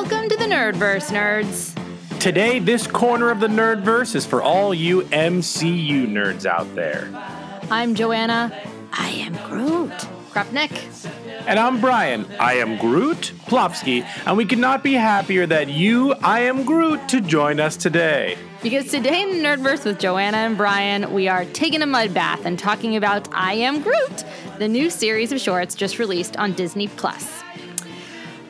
Welcome to the Nerdverse, nerds. Today, this corner of the Nerdverse is for all you MCU nerds out there. I'm Joanna. I am Groot. Krupnik. And I'm Bryan. I am Groot Plofsky, and we could not be happier that you, I am Groot, to join us today. Because today in the Nerdverse with Joanna and Bryan, we are taking a mud bath and talking about I Am Groot, the new series of shorts just released on Disney Plus.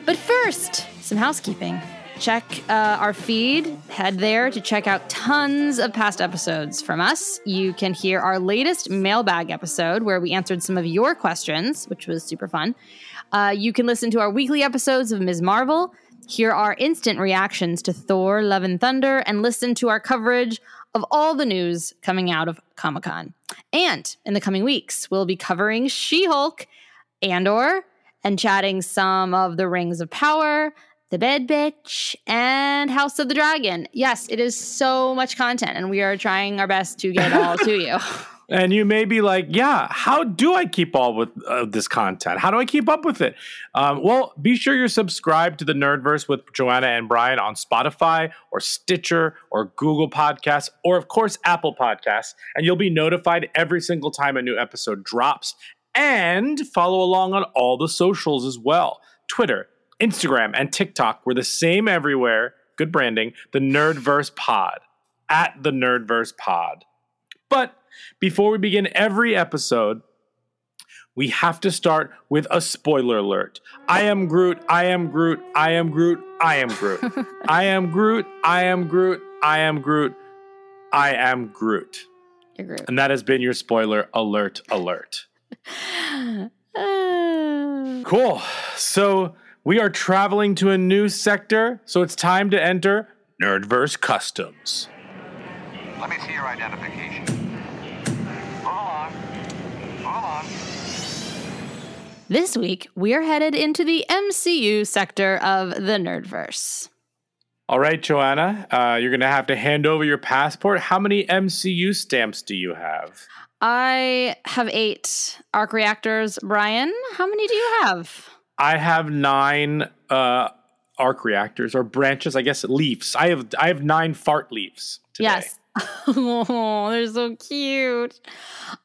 But first, some housekeeping. Check uh, our feed. Head there to check out tons of past episodes from us. You can hear our latest mailbag episode where we answered some of your questions, which was super fun. Uh, you can listen to our weekly episodes of Ms. Marvel, hear our instant reactions to Thor, Love and Thunder, and listen to our coverage of all the news coming out of Comic Con. And in the coming weeks, we'll be covering She Hulk, Andor, and chatting some of the Rings of Power, The Bed Bitch, and House of the Dragon. Yes, it is so much content, and we are trying our best to get it all to you. And you may be like, yeah, how do I keep all with uh, this content? How do I keep up with it? Um, well, be sure you're subscribed to the Nerdverse with Joanna and Bryan on Spotify or Stitcher or Google Podcasts or, of course, Apple Podcasts. And you'll be notified every single time a new episode drops. And follow along on all the socials as well Twitter, Instagram, and TikTok. We're the same everywhere. Good branding. The Nerdverse Pod. At the Nerdverse Pod. But before we begin every episode, we have to start with a spoiler alert. I am Groot, I am Groot, I am Groot, I am Groot. I am Groot, I am Groot, I am Groot, I am Groot. You're Groot. And that has been your spoiler alert alert. Uh, Cool. So we are traveling to a new sector, so it's time to enter Nerdverse Customs. Let me see your identification. Move along. Move along. this week, we are headed into the MCU sector of the Nerdverse. All right, Joanna, uh, you're going to have to hand over your passport. How many MCU stamps do you have? I have eight arc reactors. Bryan, how many do you have? I have nine uh, arc reactors or branches, I guess leaves. I have I have nine fart leaves. Today. Yes. oh, they're so cute.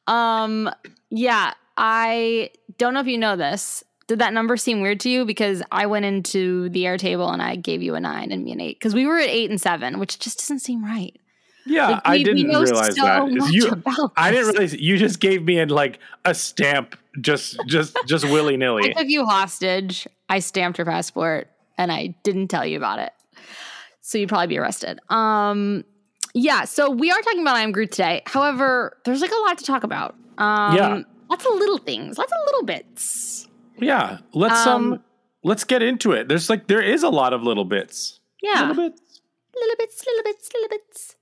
Um, yeah, I don't know if you know this. Did that number seem weird to you? Because I went into the air table and I gave you a nine and me an eight. Because we were at eight and seven, which just doesn't seem right. Yeah, Like, I we- we didn't know realize so that. You, about I didn't realize you just gave me in like a stamp, just just just willy nilly. I took you hostage. I stamped your passport and I didn't tell you about it. So you'd probably be arrested. Um yeah, so we are talking about I am Groot today. However, there's like a lot to talk about. Um Yeah. lots of little things, lots of little bits. Yeah, let's um, Um, let's get into it. There's like there is a lot of little bits. Yeah. Little bits. Little bits, little bits, little bits.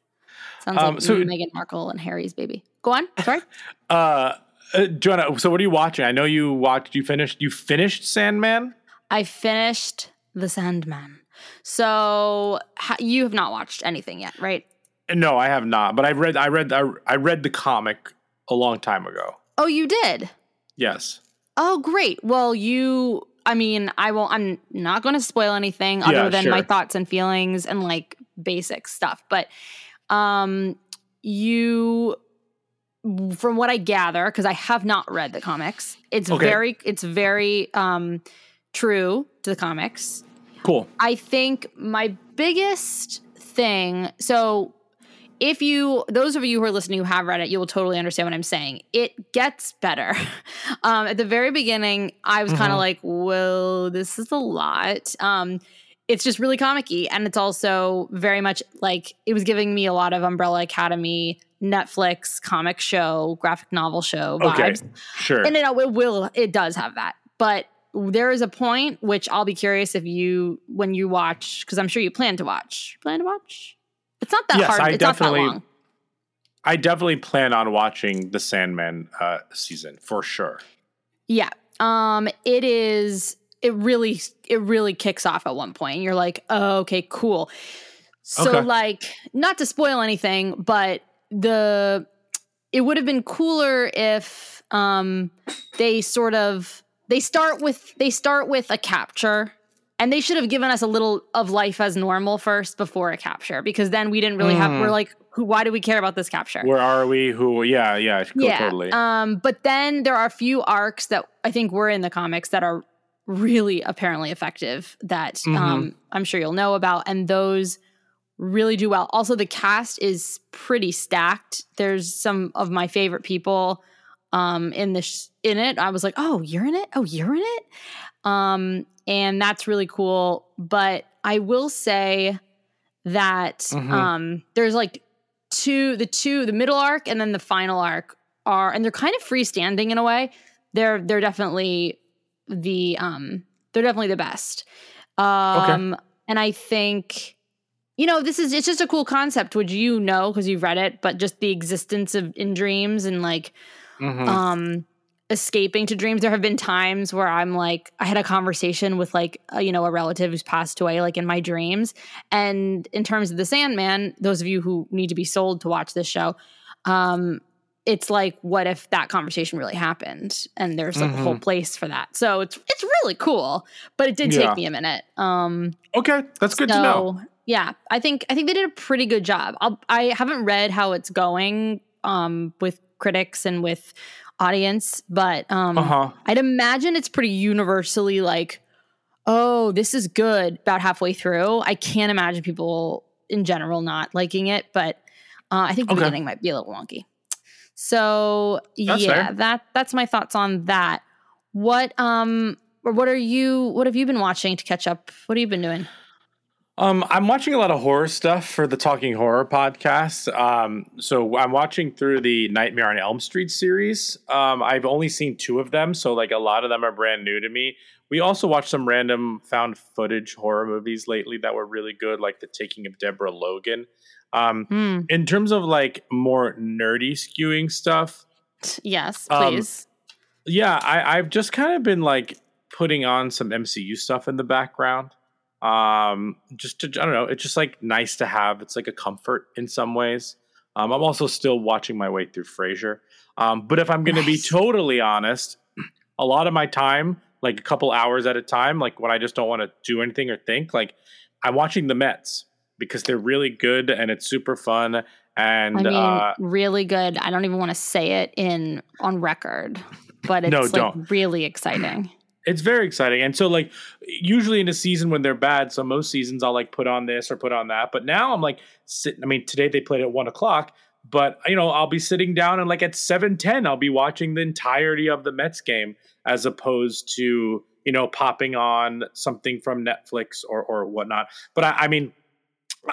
Sounds Um, like so- Meghan Markle and Harry's baby. Go on. Sorry. Uh, uh, Joanna, so what are you watching? I know you watched. You finished. You finished Sandman. I finished The Sandman. So ha- you have not watched anything yet, right? No, I have not. But I read. I read. I, I read the comic a long time ago. Oh, you did. Yes. Oh, great. Well, you. I mean, I won't. I'm not going to spoil anything other Yeah, than my thoughts and feelings and like basic stuff. But, um, you, from what I gather, because I have not read the comics, it's Okay. very, it's very, um, true to the comics. Cool. I think my biggest thing, so if you, those of you who are listening who have read it, you will totally understand what I'm saying. It gets better. um, at the very beginning, I was kind of like, well, this is a lot. Um, it's just really comicky and it's also very much like it was giving me a lot of Umbrella Academy, Netflix comic show, graphic novel show Okay, vibes. sure. And it, it will it does have that. But there is a point which I'll be curious if you when you watch because I'm sure you plan to watch. Plan to watch? It's not that Yes, hard. I it's not that definitely- long. I definitely plan on watching the Sandman uh, season for sure. Yeah. Um it is it really it really kicks off at one point. You're like, oh, okay, cool. So Okay. like not to spoil anything, but the it would have been cooler if um they sort of they start with they start with a capture and they should have given us a little of life as normal first before a capture because then we didn't really have we're like who why do we care about this capture? Where are we? Who? Yeah, yeah, go, totally. Um, but then there are a few arcs that I think were in the comics that are really apparently effective that Mm-hmm. um, I'm sure you'll know about, and those really do well. Also, the cast is pretty stacked. There's some of my favorite people um, in this in it. I was like, oh, you're in it. Oh, you're in it. Um, and that's really cool. But I will say that Mhm. um, there's like two, the two, the middle arc and then the final arc are, and they're kind of freestanding in a way. They're they're definitely the um they're definitely the best. Um, and I think you know this is it's just a cool concept, which you know because you've read it, but just the existence of in dreams and like Mhm. um escaping to dreams there have been times where i'm like i had a conversation with like a, you know a relative who's passed away like in my dreams and in terms of the sandman those of you who need to be sold to watch this show um it's like what if that conversation really happened and there's like a whole place for that so it's it's really cool but it did take Yeah. me a minute um okay, that's good to know. yeah, I think I think they did a pretty good job. I'll, I haven't read how it's going um, with critics and with audience, but um, Uh huh. I'd imagine it's pretty universally like, oh, this is good. About halfway through, I can't imagine people in general not liking it, but uh, I think the Okay. beginning might be a little wonky. So That's yeah, fair. that that's my thoughts on that. What um or what are you what have you been watching to catch up? What have you been doing? Um, I'm watching a lot of horror stuff for the Talking Horror podcast. Um, so I'm watching through the Nightmare on Elm Street series. Um, I've only seen two of them, so like a lot of them are brand new to me. We also watched some random found footage horror movies lately that were really good, like The Taking of Deborah Logan. Um, Hmm. in terms of like more nerdy skewing stuff, Yes, Um, please. yeah, I, I've just kind of been like putting on some MCU stuff in the background. Um, just to I don't know, it's just like nice to have. It's like a comfort in some ways. Um, I'm also still watching my way through Frasier. Um, but if I'm going to be totally honest, a lot of my time, like a couple hours at a time, like when I just don't want to do anything or think, like I'm watching the Mets because they're really good and it's super fun. And I mean, uh, really good. I don't even want to say it in on record, but it's No, like don't. really exciting. it's very exciting. And so like usually in a season when they're bad, so most seasons I'll like put on this or put on that. But now I'm like sitting I mean, today they played at one o'clock, but you know, I'll be sitting down and like at seven ten, I'll be watching the entirety of the Mets game as opposed to, you know, popping on something from Netflix or or whatnot. But I, I mean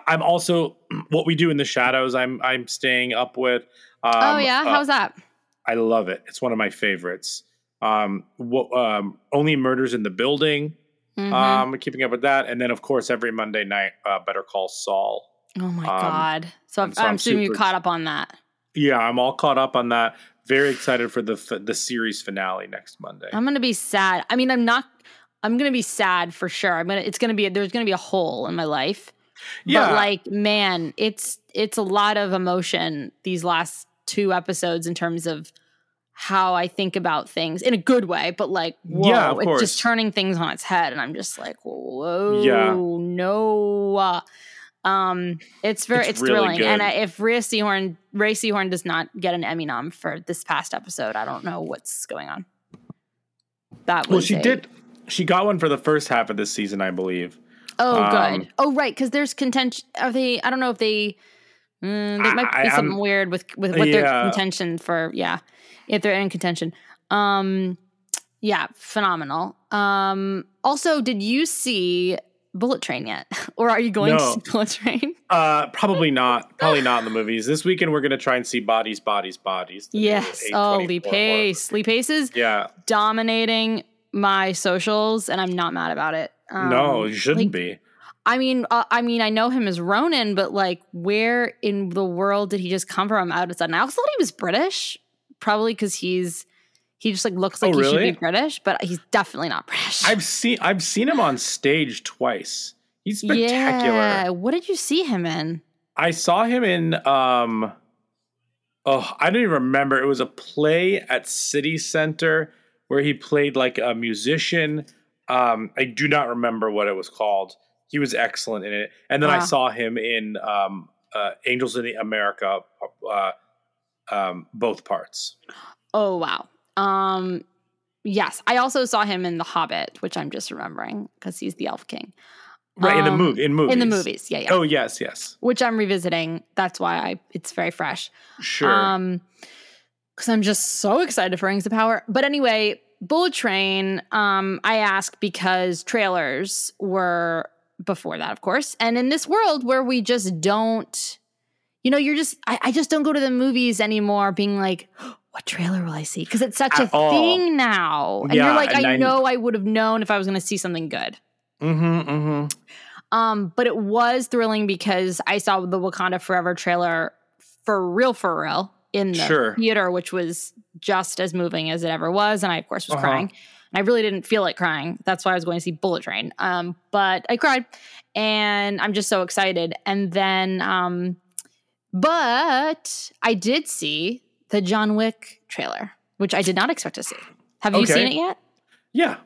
I'm also what we do in the shadows. I'm I'm staying up with. Um, oh yeah, uh, how's that? I love it. It's one of my favorites. Um, what, um, only murders in the building. Mhm. Um, keeping up with that, and then of course every Monday night, uh, Better Call Saul. oh my um, god! So, I'm, so I'm I'm assuming you caught up on that. Yeah, I'm all caught up on that. Very excited for the f- the series finale next Monday. I'm gonna be sad. I mean, I'm not. I'm gonna be sad for sure. I'm gonna. It's gonna be. There's gonna be a hole in my life. Yeah. But like, man, it's it's a lot of emotion these last two episodes in terms of how I think about things in a good way, but like, whoa, Yeah, it's course. just turning things on its head, and I'm just like, whoa, Yeah. no. Um, it's very, It's it's, really thrilling, and good. I, if Rhea Seehorn, Ray Seehorn does not get an Emmy nom for this past episode, I don't know what's going on. That was well, she a- did. She got one for the first half of this season, I believe. Oh, Um, good. Oh, right. Because there's contention. Are they? I don't know if they. Mm, there might I- be I'm- something weird with with what their Yeah. contention for. Yeah, if they're in contention. Um, yeah, phenomenal. Um, also, did you see Bullet Train yet, or are you going No. to see Bullet Train? Uh, probably not. Probably not in the movies. This weekend we're gonna try and see Bodies, Bodies, Bodies. Yes. Oh, A24 Lee. Pace. Lee Pace is Yeah. dominating my socials, and I'm not mad about it. Um, no, you shouldn't like, be. I mean, uh, I mean, I know him as Ronan, but like, where in the world did he just come from out of sudden? I also thought he was British, probably because he's he just like looks like Oh, he should be British, but he's definitely not British. I've seen I've seen him on stage twice. He's spectacular. Yeah. What did you see him in? I saw him in um oh, I don't even remember. It was a play at City Center where he played like a musician. Um I do not remember what it was called. He was excellent in it. And then I saw him in um uh Angels in the America uh um both parts. Oh wow. Um, yes, I also saw him in The Hobbit, which I'm just remembering because he's the Elf King. Right in the Um, movie in movies. In the movies, yeah, yeah. Oh yes, yes. Which I'm revisiting. That's why I it's very fresh. Sure. Um, because I'm just so excited for Rings of Power. But anyway, Bullet Train. Um, I ask because trailers were before that, of course, and in this world where we just don't, you know, you're just I, I just don't go to the movies anymore, being like. What trailer will I see? Because it's such At a all. thing now, and Yeah, you're like, and I I- know I would have known if I was going to see something good. mm-hmm, mm-hmm. Um, but it was thrilling because I saw the Wakanda Forever trailer for real, for real in the Sure. theater, which was just as moving as it ever was. And I, of course, was Uh-huh. crying. And I really didn't feel like crying. That's why I was going to see Bullet Train. Um, but I cried and I'm just so excited. And then, um, but I did see the John Wick trailer, which I did not expect to see. Have you seen it yet? Yeah.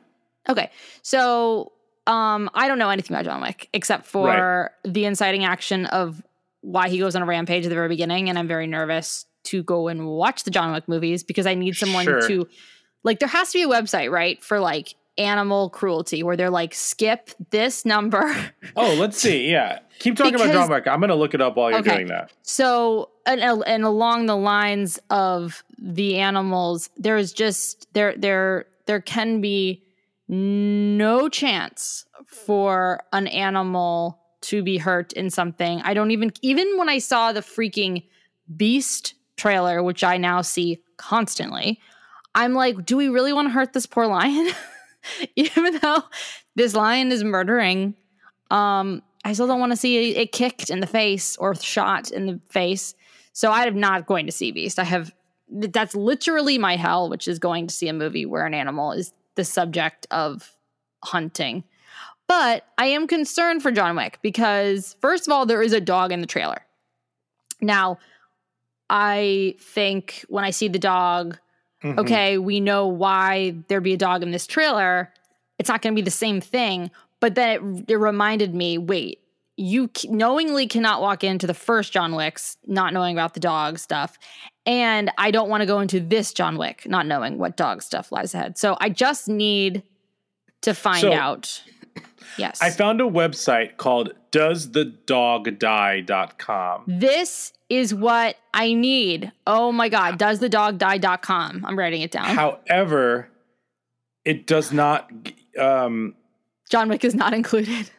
Okay. So um I don't know anything about John Wick except for the inciting action of why he goes on a rampage at the very beginning and I'm very nervous to go and watch the John Wick movies because I need someone Sure. to like there has to be a website, right, for like animal cruelty where they're like skip this number. Oh, let's see. Yeah. Keep talking about John Wick. I'm going to look it up while you're Okay. doing that. So, and, and along the lines of the animals, there is just there there there can be no chance for an animal to be hurt in something. I don't even even when I saw the freaking Beast trailer, which I now see constantly, I'm like, do we really want to hurt this poor lion? even though this lion is murdering um, I still don't want to see it kicked in the face or shot in the face. So I am not going to see Beast. I have that's literally my hell, which is going to see a movie where an animal is the subject of hunting. But I am concerned for John Wick because first of all, there is a dog in the trailer. Now, I think when I see the dog, Mhm. okay, we know why there'd be a dog in this trailer. It's not going to be the same thing. But then it, it reminded me wait, you knowingly cannot walk into the first John Wick's not knowing about the dog stuff. And I don't want to go into this John Wick not knowing what dog stuff lies ahead. So I just need to find So- out. Yes. I found a website called doesthedogdie.com. this is what I need. Oh my God. Does the dog die.com? I'm writing it down. However, it does not um John Wick is not included.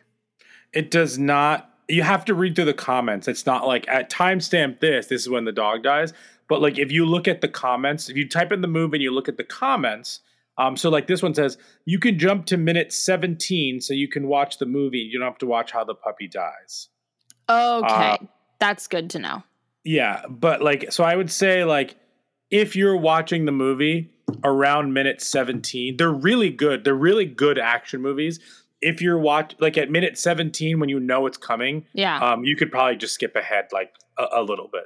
it does not you have to read through the comments. It's not like at timestamp this, this is when the dog dies. But like if you look at the comments, if you type in the movie and you look at the comments, um, so like this one says, you can jump to minute 17 so you can watch the movie. You don't have to watch how the puppy dies. Okay. Uh, That's good to know. Yeah, but like, so I would say like, if you're watching the movie around minute 17, they're really good. They're really good action movies. If you're watch like at minute 17 when you know it's coming, Yeah. um, you could probably just skip ahead like a, a little bit,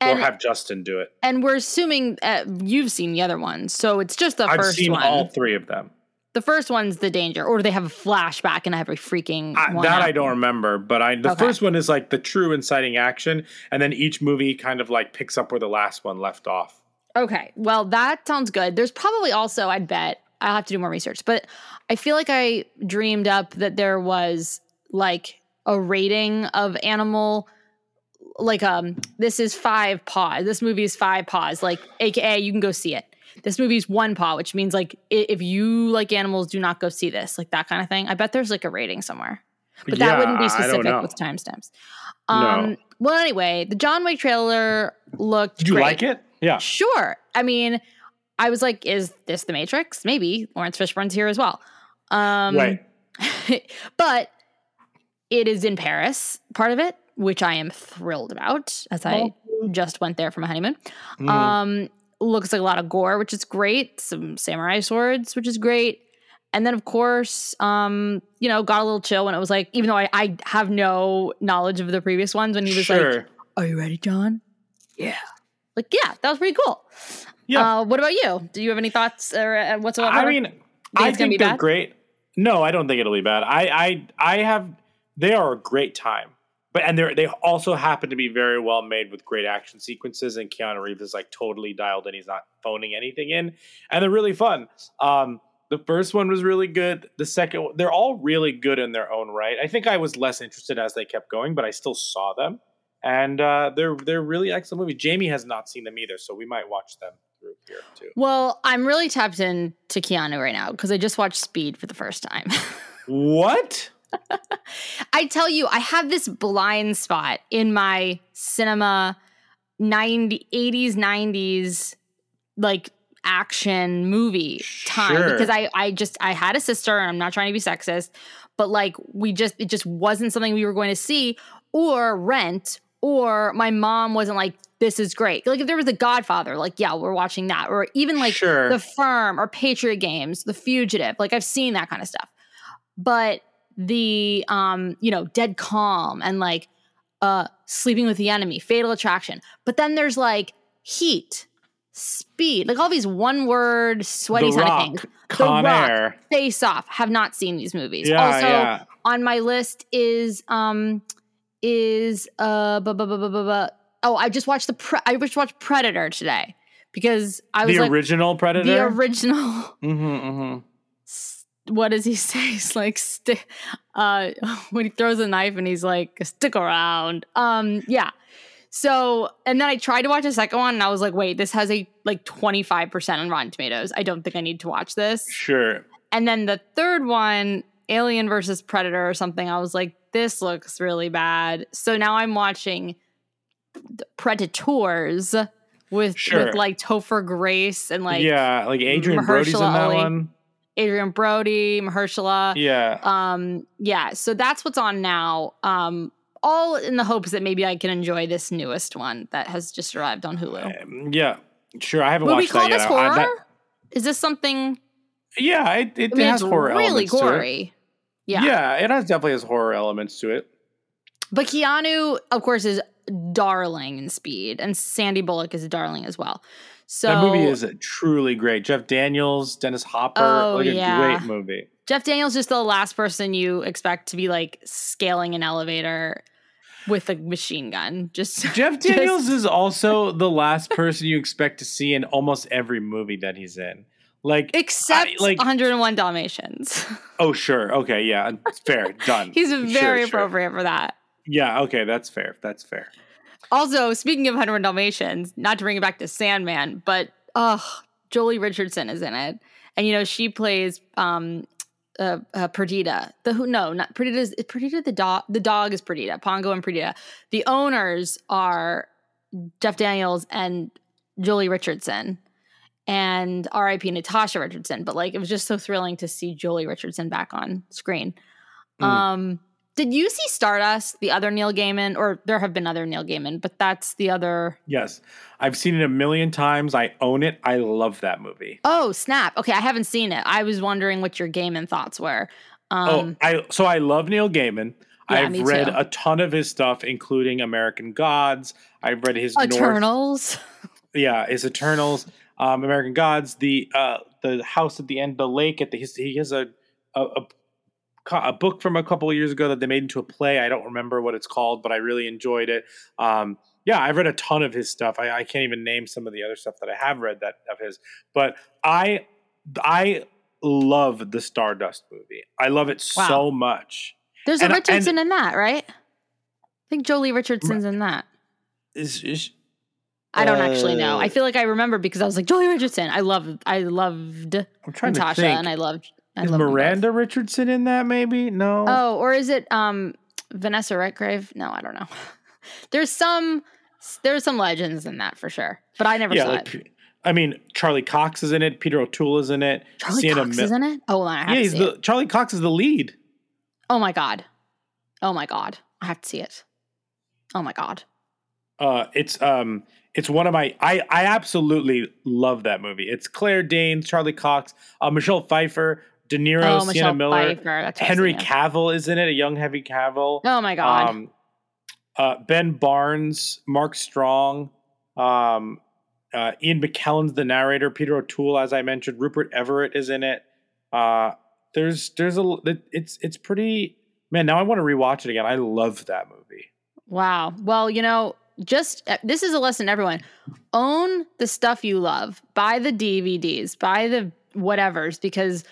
and, or have Justin do it. and we're assuming uh, you've seen the other ones. So it's just the I've first seen one. all three of them. the first one's the danger, or do they have a flashback in every freaking I, that I don't remember, but I the Okay. first one is like the true inciting action, and then each movie kind of like picks up where the last one left off. Okay. Well, that sounds good. There's probably also, I'd bet, I'll have to do more research, but I feel like I dreamed up that there was like a rating of animal like um this is five paws. This movie is five paws. Like AKA you can go see it. This movie is one paw, which means like if you like animals, do not go see this. Like that kind of thing. I bet there's like a rating somewhere. but that wouldn't be specific with timestamps. No. Um, Well, anyway, the John Wick trailer looked. Did you great. like it? Yeah. Sure. I mean, I was like, is this the Matrix? Maybe. Laurence Fishburne's here as well. Um, right. but it is in Paris, part of it, which I am thrilled about as I just went there for my honeymoon. Mhm. Um, looks like a lot of gore, which is great. Some samurai swords, which is great. And then, of course, um, you know, got a little chill when it was like, even though I, I have no knowledge of the previous ones, when he was sure. like, Are you ready, John? Yeah. Like, yeah, that was pretty cool. Yeah. Uh, what about you? Do you have any thoughts or uh, whatsoever? I mean, I it's gonna think be they're bad? great. No, I don't think it'll be bad. I, I, I have. They are a great time, but and they they also happen to be very well made with great action sequences. And Keanu Reeves is like totally dialed in. He's not phoning anything in, and they're really fun. Um, the first one was really good. The second, one- they're all really good in their own right. I think I was less interested as they kept going, but I still saw them, and uh, they're they're really excellent movies. Jamie has not seen them either, so we might watch them through here too. well, I'm really tapped in to Keanu right now because I just watched Speed for the first time. What? I tell you, I have this blind spot in my cinema 90, 80s, 90s, like action movie time Sure. because I, I just, I had a sister and I'm not trying to be sexist, but like we just, it just wasn't something we were going to see or rent or my mom wasn't like, this is great. Like if there was a Godfather, like, yeah, we're watching that. Or even like Sure. The Firm or Patriot Games, The Fugitive. Like I've seen that kind of stuff. But the um, you know, Dead Calm and like uh Sleeping with the Enemy, Fatal Attraction. But then there's like Heat, Speed, like all these one word sweaty The kind Rock, of things. Con the Rock, Air. Face Off. Have not seen these movies. Yeah, also yeah. on my list is um is uh bu- bu- bu- bu- bu- oh I just watched the pre- I just watched Predator today because I was the like original Predator. the original mm-hmm, mm-hmm. What does he say? He's like stick uh when he throws a knife and he's like stick around. Um yeah. So and then I tried to watch a second one and I was like, wait, this has a like 25% on Rotten Tomatoes. I don't think I need to watch this. Sure. And then the third one, Alien versus Predator or something, I was like, this looks really bad. So now I'm watching the Predators with Sure. with like Topher Grace and like yeah, like Adrien Brody's in Mahershala that Ali. one. Adrien Brody, Mahershala. Yeah. Um, yeah, so that's what's on now. Um, all in the hopes that maybe I can enjoy this newest one that has just arrived on Hulu. Um, yeah. Sure. I haven't Would we watched call that this yet. I- that- Is this something? yeah, it, it, I mean, it has horror really elements to it. gory. Yeah. Yeah, it has definitely has horror elements to it. But Keanu, of course, is darling in Speed, and Sandy Bullock is darling as well. So that movie is truly great. Jeff Daniels, Dennis Hopper, Oh, like a yeah. great movie. Jeff Daniels is just the last person you expect to be like scaling an elevator with a machine gun. Just Jeff just- Daniels is also the last person you expect to see in almost every movie that he's in. Like, except I- like- 101 Dalmatians. oh, sure, okay, yeah, fair, done. He's very sure. appropriate for that. Yeah, okay, that's fair. That's fair. Also, speaking of 101 Dalmatians, not to bring it back to Sandman, but oh, Joely Richardson is in it, and you know she plays um uh, uh Perdita. The who? No, not Perdita. Is Perdita the dog? The dog is Perdita. Pongo and Perdita. The owners are Jeff Daniels and Joely Richardson. And R.I.P. Natasha Richardson, but like it was just so thrilling to see Joely Richardson back on screen. Mm. Um, did you see Stardust, the other Neil Gaiman, or there have been other Neil Gaiman, but that's the other. Yes, I've seen it a million times. I own it. I love that movie. Oh, snap. Okay, I haven't seen it. I was wondering what your Gaiman thoughts were. Um, oh, I so I love Neil Gaiman. Yeah, I've read too. a ton of his stuff, including American Gods. I've read his North, Eternals. yeah, his Eternals, um, American Gods, the uh, the house at the end of the lake. At the his, he has a a, a a book from a couple of years ago that they made into a play. I don't remember what it's called, but I really enjoyed it. Um, yeah, I've read a ton of his stuff. I, I can't even name some of the other stuff that I have read that of his, but I I love the Stardust movie. I love it Wow. so much. There's and- a and- Richardson in that, right? I think Joely Richardson's in that. Is, is I don't actually know. Uh, I feel like I remember because I was like Joely Richardson. I loved, I loved Natasha, and I loved I Is. Miranda Richardson in that? Maybe no. Oh, or is it um Vanessa Redgrave? No, I don't know. There's some there's some legends in that for sure, but I never yeah, saw like, it. I mean, Charlie Cox is in it. Peter O'Toole is in it. Charlie Sienna Cox Mil- is in it. Oh, well, I have Yeah, to he's see the it. Charlie Cox is the lead. Oh my god. Oh my god. I have to see it. Oh my god. Uh, it's um, it's one of my. I I absolutely love that movie. It's Claire Danes, Charlie Cox, uh, Michelle Pfeiffer, De Niro, oh, Sienna Miller, Pfeiffer. That's what I was Henry Cavill is in it. A young Henry Cavill. Oh my god. Um, uh, ben Barnes, Mark Strong, um, uh, Ian McKellen's the narrator. Peter O'Toole, as I mentioned, Rupert Everett is in it. Uh, there's there's a it's it's pretty man. Now I want to rewatch it again. I love that movie. Wow. Well, you know, just uh, this is a lesson to everyone. Own the stuff you love. Buy the DVDs, buy the whatevers because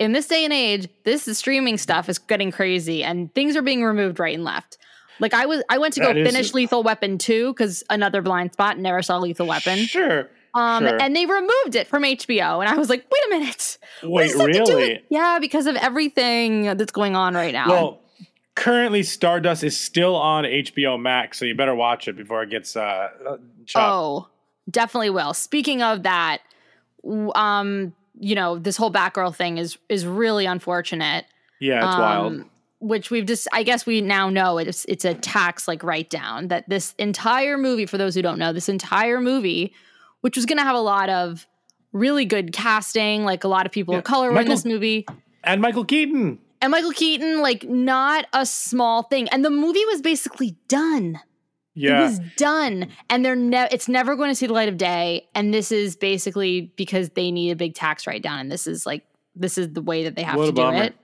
in this day and age, this is streaming stuff is getting crazy and things are being removed right and left. Like I was I went to go That is- finish Lethal Weapon 2 cuz another blind spot never saw Lethal Weapon. Sure. Um sure. and they removed it from HBO and I was like, "Wait a minute. Wait, does this to do with-" really? Yeah, because of everything that's going on right now. Well, currently Stardust is still on HBO Max, so you better watch it before it gets uh, uh, chopped. Oh, definitely will. Speaking of that, um, you know, this whole Batgirl thing is is really unfortunate. yeah, it's um, wild. Which we've just, I guess we now know it's it's a tax like write down that this entire movie, for those who don't know, this entire movie, which was going to have a lot of really good casting, like a lot of people Yeah. of color were in this movie, And Michael Keaton. and Michael Keaton, like not a small thing, and the movie was basically done. Yeah. It was done, and they're ne- it's never going to see the light of day. And this is basically because they need a big tax write down, and this is like this is the way that they have What to do it.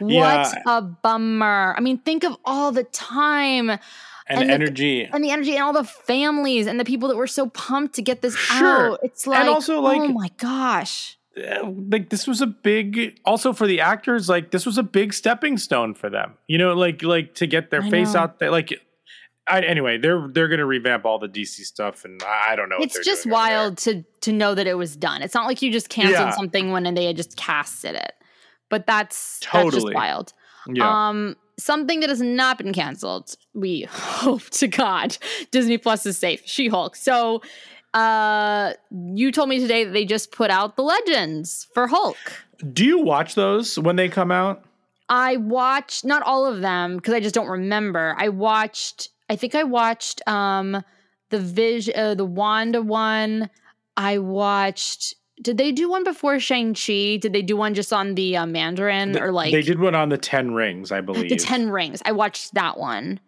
Yeah. What a bummer! I mean, think of all the time and, and the- energy. and the energy and all the families and the people that were so pumped to get this Sure. out. It's like, and also, like- oh my gosh, Uh, like this was a big also for the actors like this was a big stepping stone for them you know like like to get their I face know. out there like I, anyway they're they're gonna revamp all the dc stuff and i I don't know it's just wild to to know that it was done. It's not like you just canceled Yeah. something when they had just casted it, but that's that's just Totally. wild. yeah Um, something that has not been canceled. We hope to God Disney Plus is safe. She Hulk. So, uh, you told me today that they just put out the Legends for Hulk. do you watch those when they come out I watched not all of them because I just don't remember. I watched. I think I watched um the Vis uh, the Wanda one. I watched. Did they do one before Shang Chi? Did they do one just on the uh, Mandarin Th- or like they did one on the 10 rings i believe the Ten Rings? I watched that one.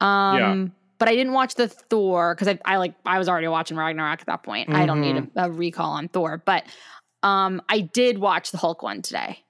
Um, but I didn't watch the Thor because I, I like I was already watching Ragnarok at that point. I don't need Mm-hmm. a, a recall on Thor, but um, I did watch the Hulk one today.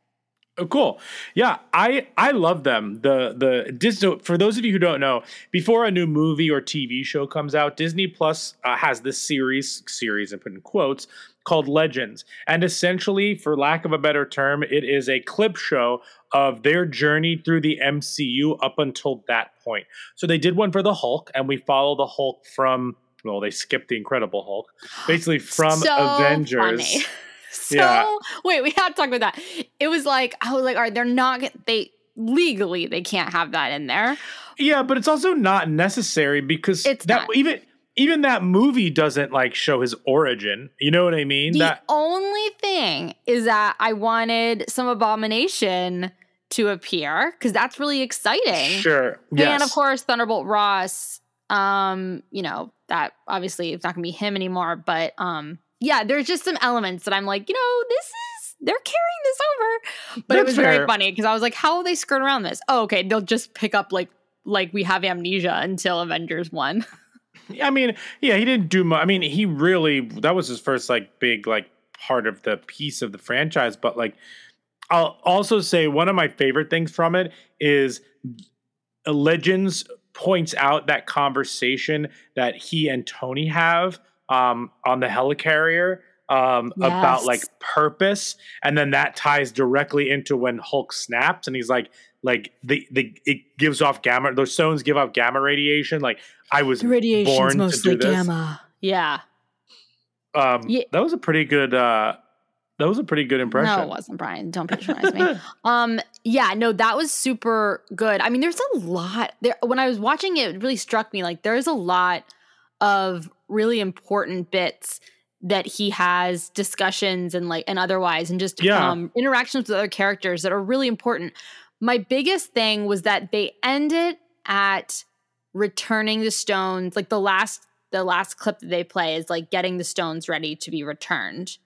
Oh, cool. Yeah, I I love them. The the Disney. For those of you who don't know, before a new movie or TV show comes out, Disney Plus uh, has this series series and put in quotes called Legends, and essentially, for lack of a better term, it is a clip show of their journey through the MCU up until that point. So they did one for the Hulk, and we follow the Hulk from. Well, they skipped the Incredible Hulk, basically from So Avengers. so Yeah. wait, we have to talk about that. It was like I was like, all right, they're not they legally they can't have that in there. Yeah, but it's also not necessary because It's that not. even even that movie doesn't like show his origin. You know what I mean? The that only thing is that I wanted some abomination to appear because that's really exciting. sure. Yes. And of course, Thunderbolt Ross. Um, you know that obviously it's not gonna be him anymore, but um, yeah, there's just some elements that I'm like, you know, this is they're carrying this over, but it That's was very funny because I was like, how will they skirt around this? Oh, okay, they'll just pick up like like we have amnesia until Avengers one. I mean, yeah, he didn't do much. I mean, he really that was his first like big like part of the piece of the franchise. But like, I'll also say one of my favorite things from it is Legends points out that conversation that he and Tony have um, on the helicarrier um, about like purpose, and then that ties directly into when Hulk snaps, and he's like, like the the it gives off gamma. Those stones give off gamma radiation. Like I was born to do this. Yeah. Um, Yeah. that was a pretty good. Uh, That was a pretty good impression. No, it wasn't, Bryan. Don't patronize me. um, yeah, no, that was super good. I mean, there's a lot there. When I was watching it, it really struck me like there's a lot of really important bits that he has discussions and like and otherwise and just Yeah. um, interactions with other characters that are really important. My biggest thing was that they ended at returning the stones. Like the last the last clip that they play is like getting the stones ready to be returned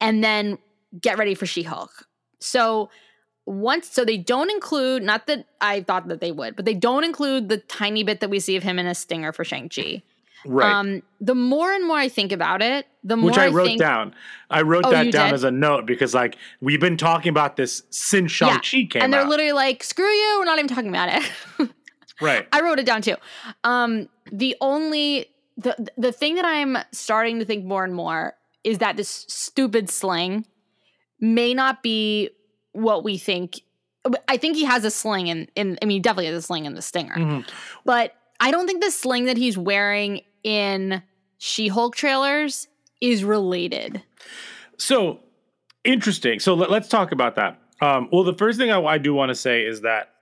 and then get ready for She-Hulk. So once so they don't include not that I thought that they would, but they don't include the tiny bit that we see of him in a stinger for Shang-Chi. Right. Um the more and more I think about it, the more Which I wrote think, down. I wrote Oh, that down did? as a note because, like, we've been talking about this since Shang-Chi came and they're out. literally like, screw you, we're not even talking about it. right. I wrote it down too. Um, the only the the thing that I'm starting to think more and more is that this stupid sling may not be what we think. I think he has a sling in, in I mean, he definitely has a sling in the stinger, Mhm. but I don't think the sling that he's wearing in She-Hulk trailers is related. So interesting. So let, us talk about that. Um, well, the first thing I, I do want to say is that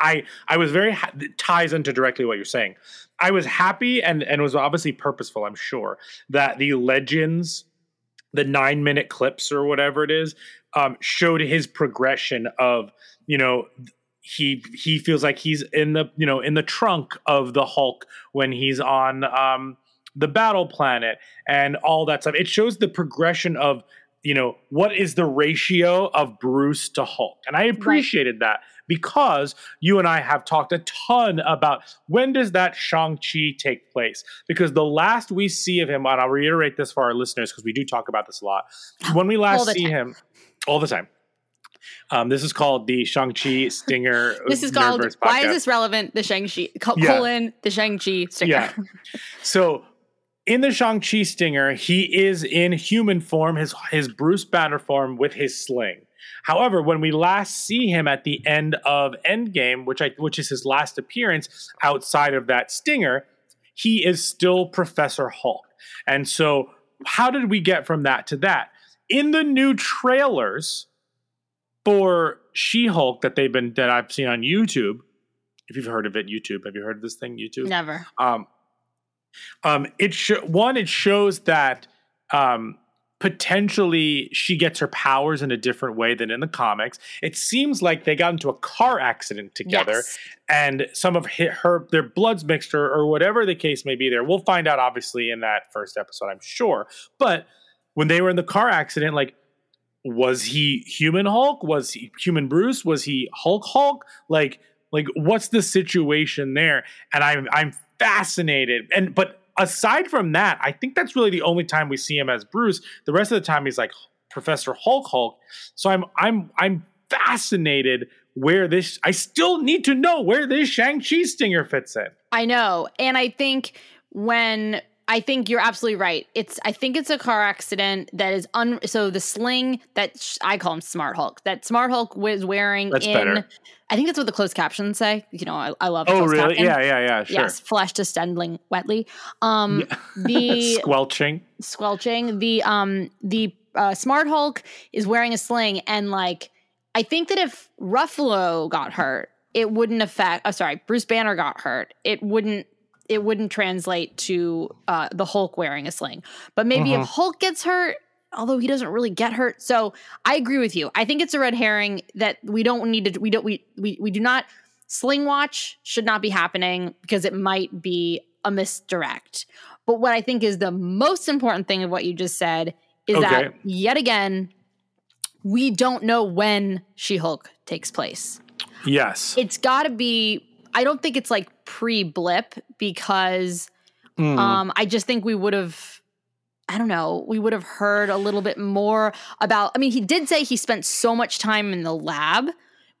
I I was very ha- ties into directly what you're saying. I was happy and and was obviously purposeful. I'm sure that the legends, the nine minute clips or whatever it is, um, showed his progression of you know he he feels like he's in the you know in the trunk of the Hulk when he's on um, the battle planet and all that stuff. It shows the progression of you know what is the ratio of Bruce to Hulk, and I appreciated that because you and I have talked a ton about when does that Shang Chi take place? Because the last we see of him, and I'll reiterate this for our listeners because we do talk about this a lot. When we last see time. him, all the time. Um, this is called the Shang-Chi Stinger. This is called Nerdverse Why is this relevant? The Shang-Chi col- Yeah. colon the Shang-Chi stinger. Yeah. So in the Shang-Chi Stinger, he is in human form, his his Bruce Banner form with his sling. However, when we last see him at the end of Endgame, which I which is his last appearance outside of that stinger, he is still Professor Hulk. And so how did we get from that to that? In the new trailers for She-Hulk that they've been that I've seen on YouTube, if you've heard of it, YouTube, have you heard of this thing, YouTube? Never. um, um, it sho- one it shows that um, potentially she gets her powers in a different way than in the comics. It seems like they got into a car accident together, Yes. and some of her their bloods mixed or, or whatever the case may be. There, we'll find out obviously in that first episode, I'm sure. But when they were in the car accident, like. Was he human Hulk? Was he human Bruce? Was he Hulk Hulk? Like, like what's the situation there? And I'm I'm fascinated. And but aside from that, I think that's really the only time we see him as Bruce. The rest of the time he's like Professor Hulk Hulk. So I'm I'm I'm fascinated where this I still need to know where this Shang-Chi stinger fits in. I know. And I think when I think you're absolutely right. It's I think it's a car accident that is un so the sling that sh- I call him Smart Hulk that Smart Hulk was wearing That's in better. I think that's what the closed captions say. You know, I, I love Oh really? caption. Yeah, yeah, yeah, sure. Yes, flesh distending wetly. Um the Squelching. squelching. The um the uh, Smart Hulk is wearing a sling, and like I think that if Ruffalo got hurt, it wouldn't affect. Oh, sorry, Bruce Banner got hurt. It wouldn't. It wouldn't translate to uh, the Hulk wearing a sling. But maybe if Hulk gets hurt, although he doesn't really get hurt. So I agree with you. I think it's a red herring that we don't need to. We don't. We we we do not. Sling watch should not be happening because it might be a misdirect. But what I think is the most important thing of what you just said is that yet again, we don't know when She Hulk takes place. Yes. It's got to be, I don't think it's like pre blip because Mm. um, I just think we would have, I don't know, we would have heard a little bit more about. I mean, he did say he spent so much time in the lab,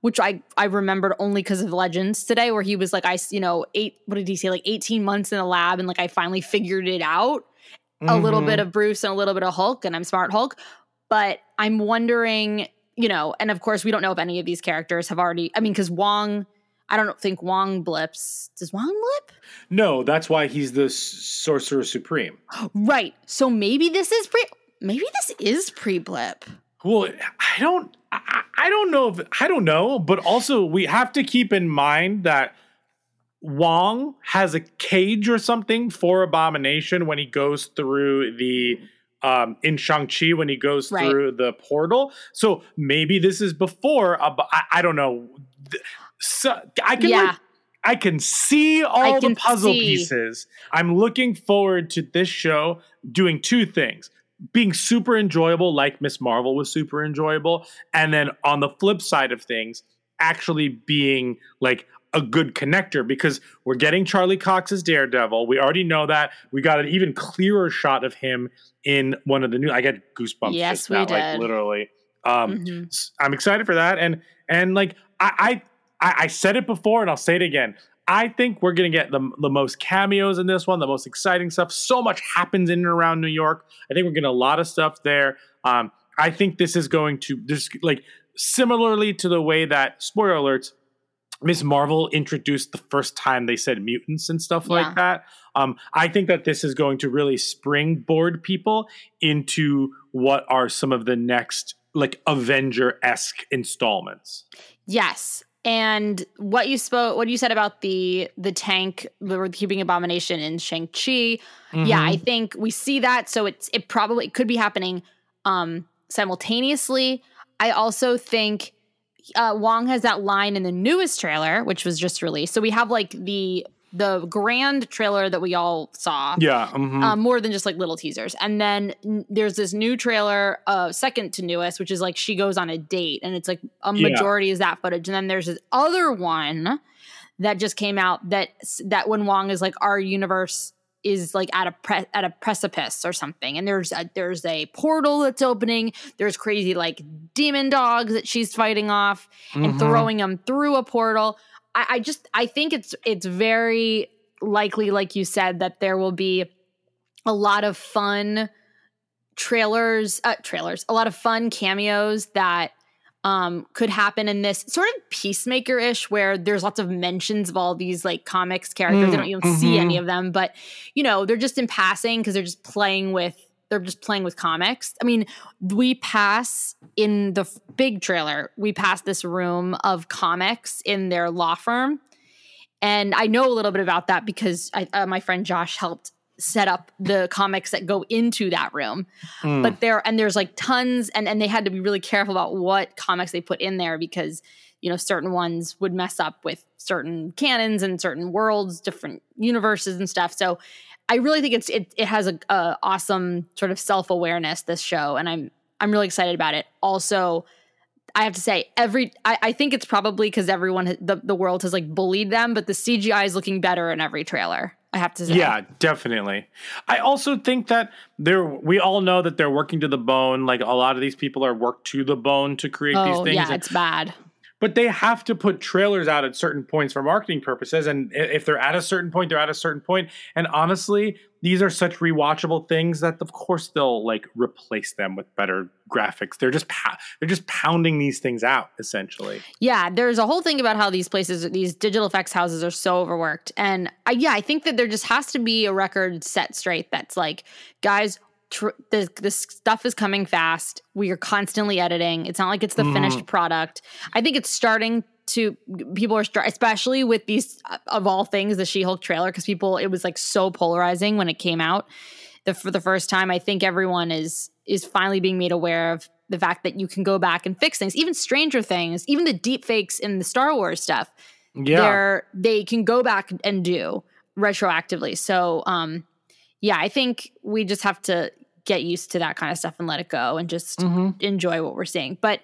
which I I remembered only because of Legends today, where he was like, I you know eight. What did he say? Like eighteen months in the lab, and like I finally figured it out. A little bit of Bruce and a little bit of Hulk, and I'm Smart Hulk. But I'm wondering, you know, and of course we don't know if any of these characters have already. I mean, because Wong. I don't think Wong blips. Does Wong blip? No, that's why he's the sorcerer supreme. Right. So maybe this is pre. maybe this is pre-blip. Well, I don't I, I don't know if I don't know, but also we have to keep in mind that Wong has a cage or something for Abomination when he goes through the um in Shang-Chi when he goes Right. through the portal. So maybe this is before Ab- I, I don't know. So I can Yeah. like, I can see all the puzzle see. pieces. I'm looking forward to this show doing two things. Being super enjoyable, like Miss Marvel was super enjoyable, and then on the flip side of things, actually being like a good connector because we're getting Charlie Cox as Daredevil. We already know that. We got an even clearer shot of him in one of the new. I get goosebumps. Yes, just we now, like did. literally. Um, Mhm. s- I'm excited for that, and and like I, I, I I said it before, and I'll say it again. I think we're gonna get the the most cameos in this one, the most exciting stuff. So much happens in and around New York. I think we're getting a lot of stuff there. Um, I think this is going to this like similarly to the way that spoiler alerts. Miss Marvel introduced the first time they said mutants and stuff Yeah. like that. Um, I think that this is going to really springboard people into what are some of the next like Avenger esque installments. Yes. And what you spoke, what you said about the the tank, the keeping abomination in Shang Chi, yeah, I think we see that. So it's it probably it could be happening um simultaneously. I also think uh, Wong has that line in the newest trailer, which was just released. So we have like the the grand trailer that we all saw. yeah, mhm. um, more than just like little teasers. And then n- there's this new trailer, uh, second to newest, which is like she goes on a date, and it's like a Yeah. majority is that footage. And then there's this other one that just came out that that when Wong is like our universe is like at a pre- at a precipice or something, and there's a, there's a portal that's opening. There's crazy like demon dogs that she's fighting off and Mhm. throwing them through a portal. I, I just I think it's it's very likely, like you said, that there will be a lot of fun trailers, uh, trailers, a lot of fun cameos that um could happen in this sort of peacemaker ish where there's lots of mentions of all these like comics characters. Mm, they don't even see mhm. any of them, but you know, they're just in passing because they're just playing with they're just playing with comics. I mean, we pass in the big trailer, we pass this room of comics in their law firm. And I know a little bit about that because I, uh, my friend Josh helped set up the comics that go into that room. Mm. But there and there's like tons and and they had to be really careful about what comics they put in there because you know certain ones would mess up with certain canons and certain worlds, different universes and stuff. So I really think it's it it has a, a awesome sort of self-awareness this show and I'm I'm really excited about it. Also I have to say, every I, I think it's probably because everyone the the world has like bullied them, but the CGI is looking better in every trailer. I have to say, Yeah, definitely. I also think that they're we all know that they're working to the bone. Like a lot of these people are worked to the bone to create these Oh things. yeah, and- it's bad. But they have to put trailers out at certain points for marketing purposes and if they're at a certain point they're at a certain point. And honestly these are such rewatchable things that of course they'll like replace them with better graphics. They're just they're just pounding these things out essentially. Yeah, there's a whole thing about how these places, these digital effects houses, are so overworked, and I, yeah, I think that there just has to be a record set straight that's like, guys, tr- this this stuff is coming fast. We are constantly editing. It's not like it's the finished product. I think it's starting to people are start, especially with these uh, of all things the She-Hulk trailer because people it was like so polarizing when it came out the for the first time. I think everyone is is finally being made aware of the fact that you can go back and fix things, even Stranger Things, even the deep fakes in the Star Wars stuff. yeah They're they can go back and do retroactively. So um yeah, I think we just have to get used to that kind of stuff and let it go and just Mhm. enjoy what we're seeing. But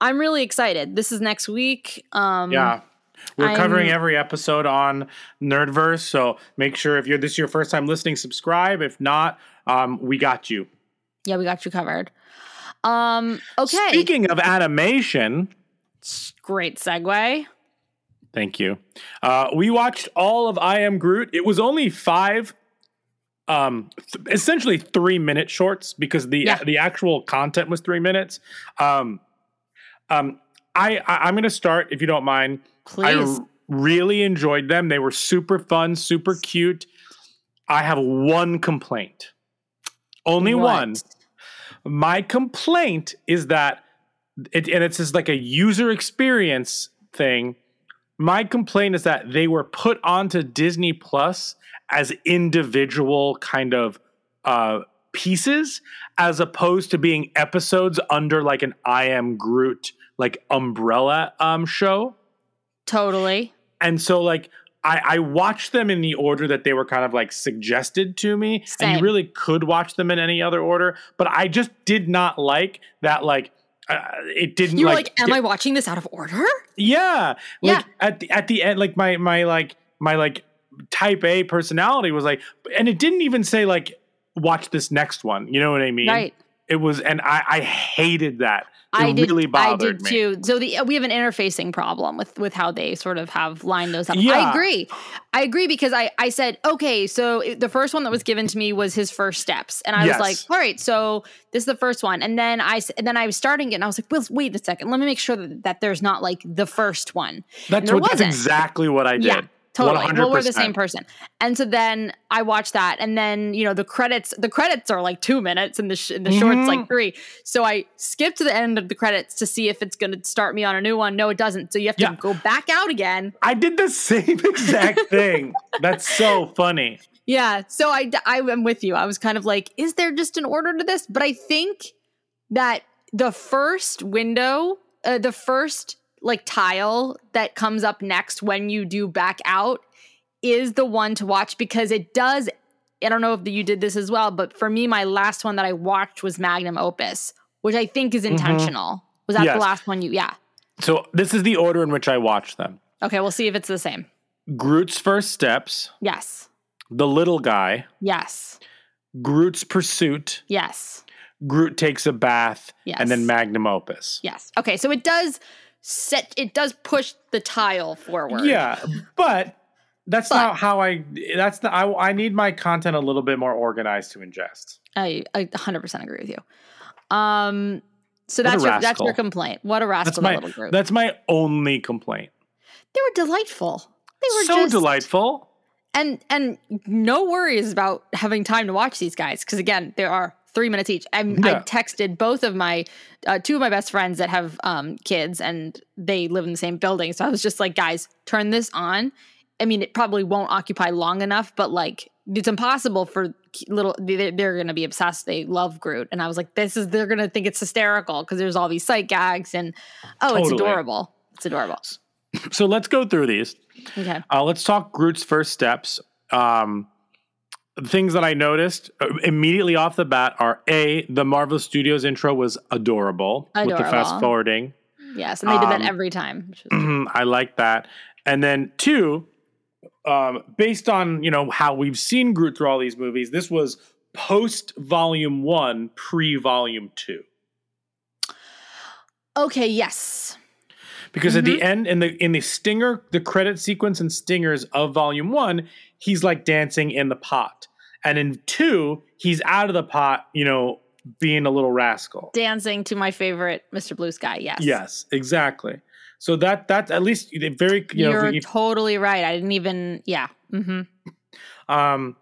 I'm really excited. This is next week. Um yeah we're I'm- covering every episode on nerdverse so make sure if you're this is your first time listening subscribe if not um, we got you Yeah, we got you covered. Um okay. speaking of animation Great segue. Thank you. Uh, we watched all of I Am Groot. It was only five, um, th- essentially three minute shorts because the Yeah. the actual content was three minutes. Um, um, I, I I'm going to start if you don't mind. I Please. r- really enjoyed them. They were super fun, super cute. I have one complaint. Only What? one. My complaint is that, it, and it's just like a user experience thing. My complaint is that they were put onto Disney Plus as individual kind of uh, pieces, as opposed to being episodes under like an I Am Groot like umbrella um, show. Totally. And so like I, I watched them in the order that they were kind of like suggested to me. And you really could watch them in any other order. But I just did not like that like uh, it didn't You were like, like, "Am I watching this out of order?" yeah. Yeah. Like at the at the end, like my my like my like type A personality was like and it didn't even say like watch this next one. You know what I mean? Right. It was and I, I hated that. It I did. really I bothered did me. too. So the we have an interfacing problem with with how they sort of have lined those up. I agree. I agree because I I said okay. So the first one that was given to me was his first steps, and I Yes. was like, all right, so this is the first one, and then I and then I was starting it, and I was like, well, wait a second, let me make sure that, that there's not like the first one. That's what that's wasn't. exactly what I did. Yeah, totally. Well, we're the same person. And so then I watched that, and then you know the credits. The credits are like two minutes, and the sh- the short's Mm-hmm. like three. So I skipped to the end of the credits to see if it's going to start me on a new one. No, it doesn't. So you have to Yeah. go back out again. I did the same exact thing. That's so funny. Yeah. So I I am with you. I was kind of like, is there just an order to this? But I think that the first window, uh, the first like tile that comes up next when you do back out is the one to watch because it does. I don't know if you did this as well, but for me, my last one that I watched was Magnum Opus, which I think is mm-hmm. intentional. Was that Yes. the last one you? Yeah. So this is the order in which I watched them. Okay, we'll see if it's the same. Groot's first steps, Yes. the little guy, Yes. Groot's pursuit, Yes. Groot takes a bath, Yes. and then magnum opus. Yes. Okay, so it does set it does push the tile forward. Yeah, but that's But- not how I. That's not. I, I need my content a little bit more organized to ingest. I I 100% agree with you. Um so What that's your that's your complaint. What a That's rascal my. little Groot. That's my only complaint. they were delightful. They were So just, delightful. And and no worries about having time to watch these guys because again, there are three minutes each. I'm, I texted both of my uh, two of my best friends that have um, kids and they live in the same building. So I was just like, guys, turn this on. I mean, it probably won't occupy long enough, but like it's impossible for little. They're, they're going to be obsessed. They love Groot, and I was like, this is they're going to think it's hysterical because there's all these sight gags and oh, it's adorable. It's adorable. So let's go through these. Okay. Uh, let's talk Groot's first steps. Um, things that I noticed uh, immediately off the bat are a the Marvel Studios intro was adorable, with the fast forwarding. Yes, and they did that Um, every time. Was, I like that. And then two, um, based on you know how we've seen Groot through all these movies, this was post Volume One, pre Volume Two. okay. Yes. Because at the Mm-hmm. end in the in the stinger, the credit sequence and stingers of volume one, he's like dancing in the pot. And in two, he's out of the pot, you know, being a little rascal. dancing to my favorite Mr. Blue Sky. Yes. Yes, exactly. So that that at least very you know You're if- totally right. I didn't even. Yeah. Mm-hmm. um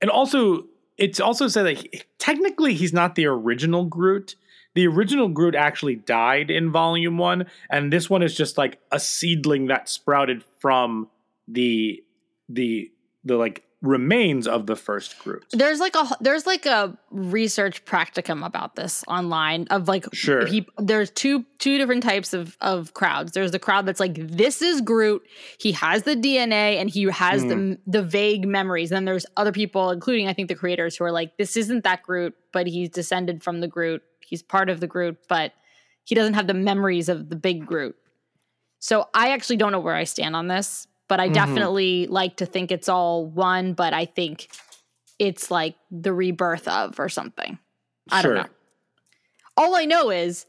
and also it's also said that he- technically he's not the original Groot. The original Groot actually died in volume 1 and this one is just like a seedling that sprouted from the the the like remains of the first Groot. There's like a there's like a research practicum about this online of like Sure. he there's two two different types of of crowds. There's the crowd that's like this is Groot. He has the DNA and he has Hmm. the the vague memories. then there's other people, including I think the creators, who are like this isn't that Groot, but he's descended from the Groot. He's part of the Groot, but he doesn't have the memories of the big Groot. So I actually don't know where I stand on this, but I Mhm. definitely like to think it's all one, but I think it's like the rebirth of or something. I Sure. don't know. All I know is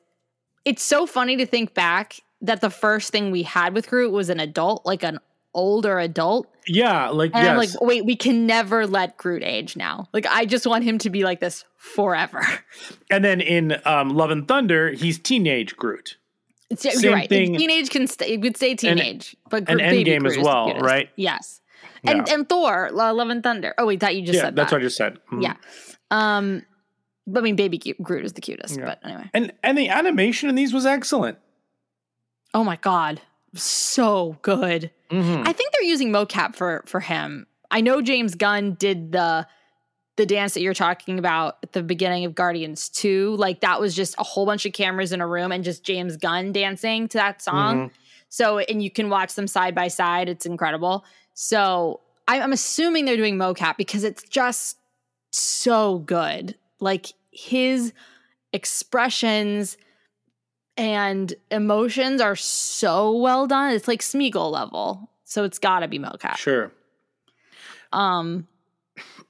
it's so funny to think back that the first thing we had with Groot was an adult, like an older adult. Yeah, like And yes. I'm like, wait, we can never let Groot age now. Like, I just want him to be like this forever. and then in um, Love and Thunder, he's teenage Groot. It's, you're Same right. thing- Teenage can stay. You could say teenage, but and Groot, baby Endgame Groot as well, cutest. right? Yes. And Yeah. and Thor, Lo- Love and Thunder. Oh wait, that you just yeah, said that's that. what I just said. Mhm. Yeah. Um I mean, baby Groot is the cutest, Yeah. but anyway. And and the animation in these was excellent. Oh my god, so good. Mhm. I think they're using mocap for for him. I know James Gunn did the the dance that you're talking about at the beginning of Guardians 2. Like that was just a whole bunch of cameras in a room and just James Gunn dancing to that song. Mhm. So and you can watch them side by side. It's incredible. So I'm assuming they're doing mocap because it's just so good. Like his expressions and emotions are so well done. It's like Smeagol level. So it's got to be mocap. Sure. Um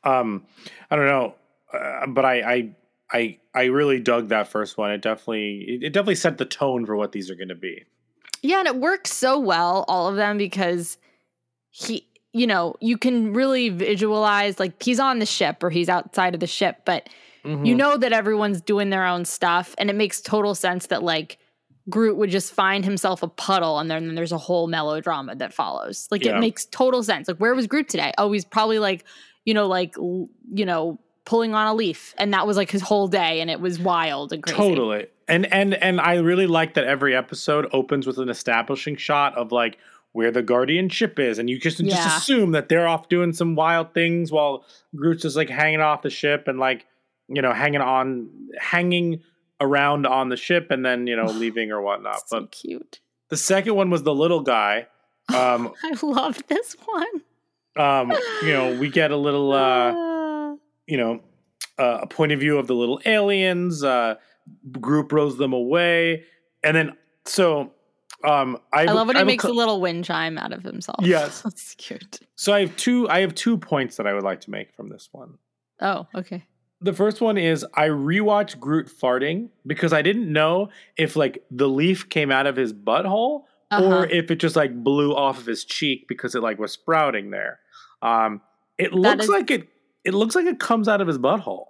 Um, I don't know, uh, but I, I, I, I really dug that first one. It definitely, it, it definitely set the tone for what these are going to be. yeah, and it works so well all of them because he you know, you can really visualize like he's on the ship or he's outside of the ship, but Mm-hmm. you know that everyone's doing their own stuff and it makes total sense that like Groot would just find himself a puddle and then there's a whole melodrama that follows. Like Yeah. it makes total sense. Like where was Groot today? Oh, he's probably like, you know, like you know, pulling on a leaf and that was like his whole day and it was wild and crazy. Totally. And and and I really like that every episode opens with an establishing shot of like where the guardian ship is, and you just Yeah. just assume that they're off doing some wild things while Groot's just like hanging off the ship and like you know hanging on hanging around on the ship and then you know leaving or whatnot. so But cute. the second one was the little guy. Um, I loved this one. Um, you know, we get a little uh, you know, uh, a point of view of the little aliens. Uh, Groot rows them away, and then so um, I, I love when I he makes a little wind chime out of himself. Yes. That's cute. So I have two. I have two points that I would like to make from this one. Oh, okay. The first one is I rewatched Groot farting because I didn't know if like the leaf came out of his butthole Uh-huh. or if it just like blew off of his cheek because it like was sprouting there. Um, it looks is- like it. It looks like it comes out of his butthole.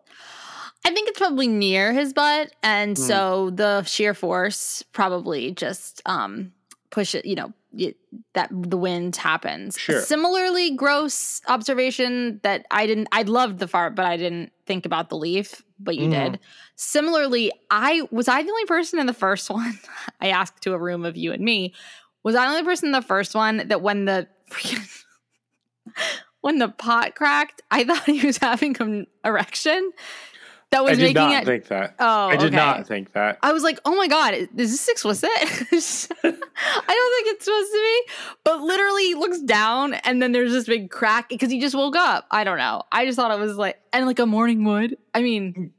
I think it's probably near his butt, and Hmm. so the sheer force probably just um push it. You know y that the wind happens. Sure. Similarly, gross observation that I didn't. I loved the fart, but I didn't think about the leaf. But you Mhm. did. Similarly, I was I the only person in the first one. I asked to a room of you and me. Was I the only person in the first one that when the when the pot cracked, I thought he was having an erection that was I did making not it. think that. oh, I did okay. not think that. I was like, oh my god, is this explicit? I don't think it's supposed to be, but literally he looks down and then there's this big crack because he just woke up. I don't know. I just thought it was like and like a morning wood. I mean,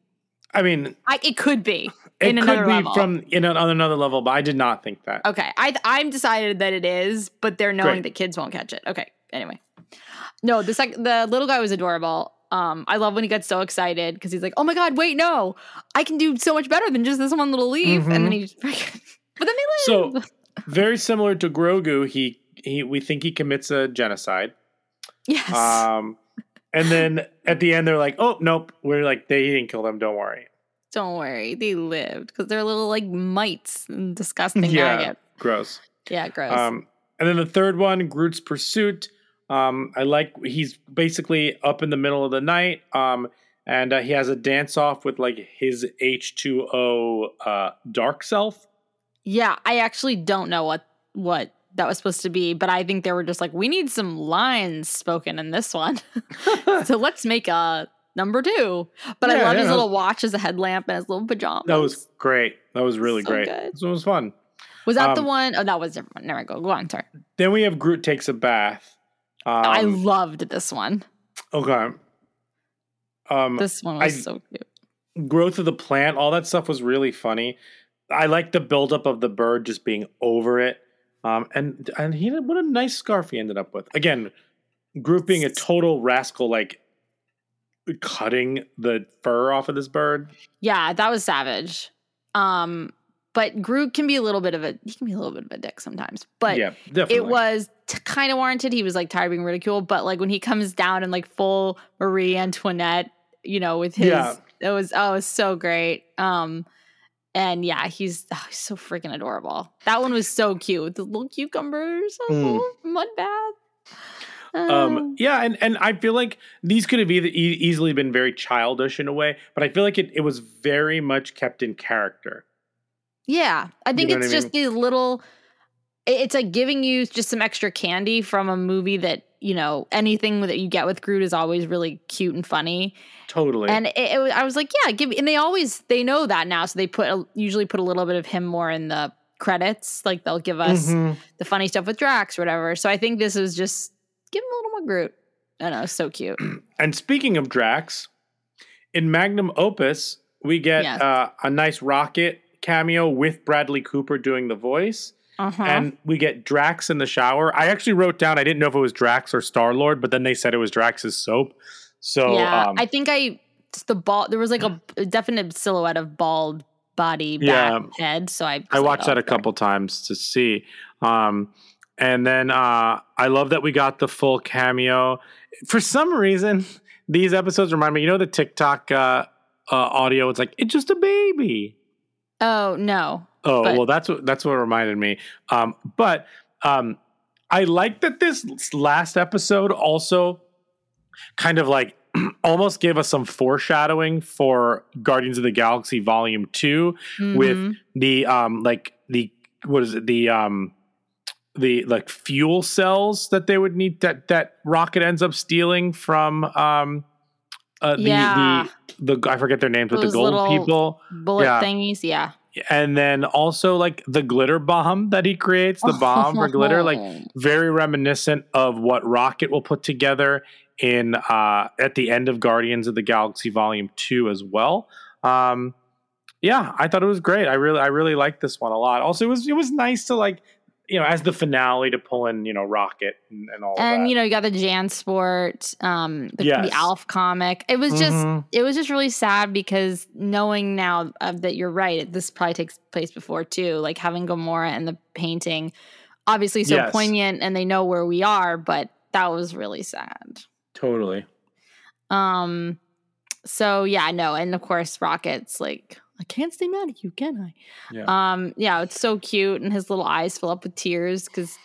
I mean, I, it could be it in could be level. from in an, on another level, but I did not think that. Okay, I I'm decided that it is, but they're knowing Great. that kids won't catch it. Okay, anyway, no, the sec- the little guy was adorable. Um, I love when he gets so excited because he's like, "Oh my god, wait, no, I can do so much better than just this one little leaf," and then he just. But then they live. So very similar to Grogu, he he we think he commits a genocide. yes, Um, and then at the end they're like, "Oh nope, we're like they didn't kill them. Don't worry." don't worry, they lived because they're little like mites and disgusting yeah, gross. Yeah, gross. Um, and then the third one, Groot's pursuit. Um, I like he's basically up in the middle of the night. Um, and uh, he has a dance off with like his H two O uh dark self. Yeah, I actually don't know what what that was supposed to be, but I think they were just like, we need some lines spoken in this one, so let's make a number two. But I love yeah, his little watch as a headlamp and his little pajamas. That was great. That was really So great. good. This one was fun. was that the um, one? Oh, that was different. Never go. Go on, sorry. Then we have Groot takes a bath. Um, I loved this one. okay. Um, This one was I- so cute. growth of the plant, all that stuff was really funny. I like the buildup of the bird just being over it. Um, and and he what a nice scarf he ended up with. Again, Groot being a total rascal, like cutting the fur off of this bird. Yeah, that was savage. Um, but Groot can be a little bit of a he can be a little bit of a dick sometimes. But yeah, definitely. it was t- kind of warranted. He was like tired of being ridiculed, but like when he comes down in like full Marie Antoinette, you know, with his, Yeah. it was oh, it was so great. Um, and yeah, he's, oh, he's so freaking adorable. That one was so cute. The little cucumbers, a Mm. mud bath. Um, yeah, and, and I feel like these could have either e- easily been very childish in a way, but I feel like it, it was very much kept in character. Yeah, I think know it's just these little. It's like giving you just some extra candy from a movie that you know anything that you get with Groot is always really cute and funny. Totally. And it, it, I was like, yeah, give. And they always they know that now, so they put a, usually put a little bit of him more in the credits. Like they'll give us Mhm. the funny stuff with Drax or whatever. So I think this is just give him a little more Groot. I know, so cute. And speaking of Drax, in Magnum Opus, we get Yes. uh, a nice rocket cameo with Bradley Cooper doing the voice. Uh-huh. And we get Drax in the shower. I actually wrote down, I didn't know if it was Drax or Star Lord, but then they said it was Drax's soap. So, yeah, um, I think I the ball. There was like a, a definite silhouette of bald body, Yeah. head. So I I like, watched oh, that a okay. couple times to see. Um, and then uh, I love that we got the full cameo. For some reason, these episodes remind me, you know, the TikTok uh, uh, audio. It's like it's just a baby. Oh no, Oh But- well, that's what that's what reminded me. Um, but um, I like that this last episode also kind of like almost gave us some foreshadowing for Guardians of the Galaxy Volume 2 with Mhm. the um like the what is it the um the like fuel cells that they would need that that rocket ends up stealing from um uh, the, Yeah. the the I forget their names but the Those gold people bullet Yeah. thingies. Yeah, and then also like the glitter bomb that he creates the bomb for glitter like very reminiscent of what rocket will put together in uh at the end of guardians of the galaxy volume 2 as well um yeah i thought it was great i really i really liked this one a lot also it was it was nice to like you know as the finale to pull in you know rocket and, and all of and you know you got the Jansport, um, the, Yes. the Alf comic. It was just Mhm. it was just really sad because knowing now uh, that you're right, this probably takes place before too. Like having Gamora and the painting, obviously so Yes. poignant, and they know where we are, but that was really sad. totally Um, so yeah, no, and of course, Rocket's like, I can't stay mad at you, can I? yeah Um, yeah, it's so cute, and his little eyes fill up with tears because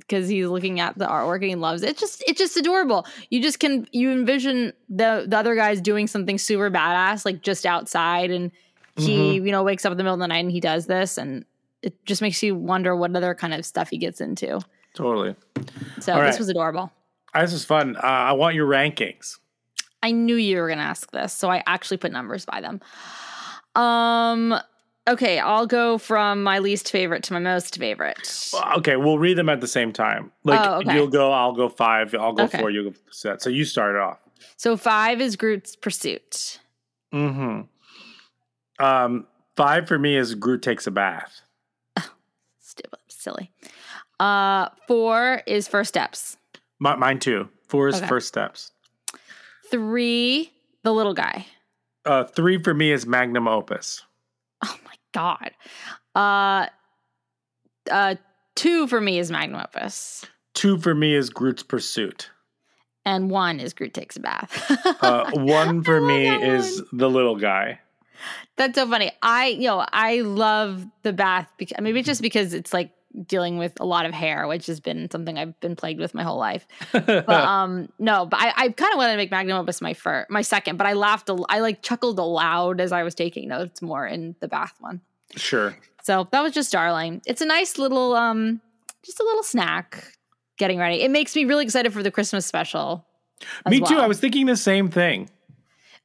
because he's looking at the artwork and he loves it. It's just it's just adorable. You just can you envision the the other guys doing something super badass, like just outside, and he you know wakes up in the middle of the night and he does this, and it just makes you wonder what other kind of stuff he gets into. totally So All this was adorable. Ah, this is fun uh, i want your rankings I knew you were going to ask this, so I actually put numbers by them. Um okay, I'll go from my least favorite to my most favorite. Okay we'll read them at the same time like Oh, okay. you'll go i'll go five i'll go Okay. four you'll go set so you start it off So 5 is Groot's Pursuit. Mm-hmm. Um, five for me is Groot takes a bath. Stupid, silly. Uh 4 is First Steps. Mi- mine too. Four is Okay. first steps. 3 The Little Guy. Uh, three for me is Magnum Opus. Oh my god. Uh uh 2 for me is Magnum Opus. Two for me is Groot's Pursuit. And 1 is Groot takes a bath. Uh, one for me is one. the little guy. That's so funny. I, you know, I love the bath because maybe it's just because it's like dealing with a lot of hair, which has been something I've been plagued with my whole life. But um, no, but I, I kind of wanted to make Magnum Opus my first, my second. But I laughed, a, I like chuckled aloud as I was taking notes more in the bath one. sure. So that was just darling. It's a nice little, um, just a little snack. Getting ready. It makes me really excited for the Christmas special. Me too. well. I was thinking the same thing.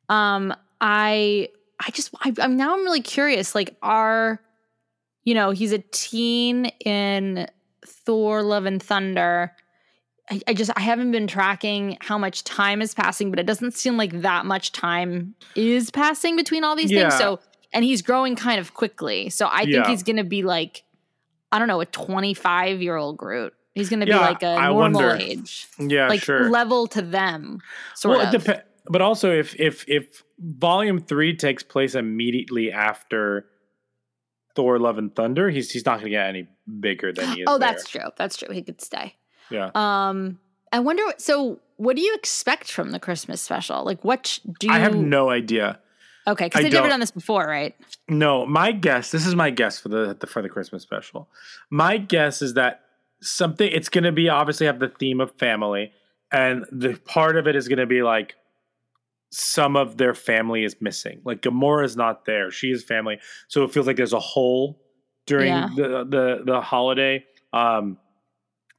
um i i just I, i'm now i'm really curious like are you know he's a teen in thor love and thunder I, I just i haven't been tracking how much time is passing but it doesn't seem like that much time is passing between all these Yeah. things so and he's growing kind of quickly so i think he's gonna be like i don't know a 25 year old groot he's gonna Yeah, be like a I normal wonder. age Yeah, like sure. level to them sort well, of it depends. But also, if if if Volume Three takes place immediately after Thor: Love and Thunder, he's he's not going to get any bigger than he is. oh there. that's true that's true he could stay yeah. Um, I wonder. what- So, what do you expect from the Christmas special? Like, what do you? I have no idea. Okay, because they've never done this before, right? No, my guess. This is my guess for the, the for the Christmas special. My guess is that something. It's going to be obviously have the theme of family, and the part of it is going to be like some of their family is missing. Like Gamora is not there; she is family, so it feels like there's a hole during Yeah. the the the holiday. Um,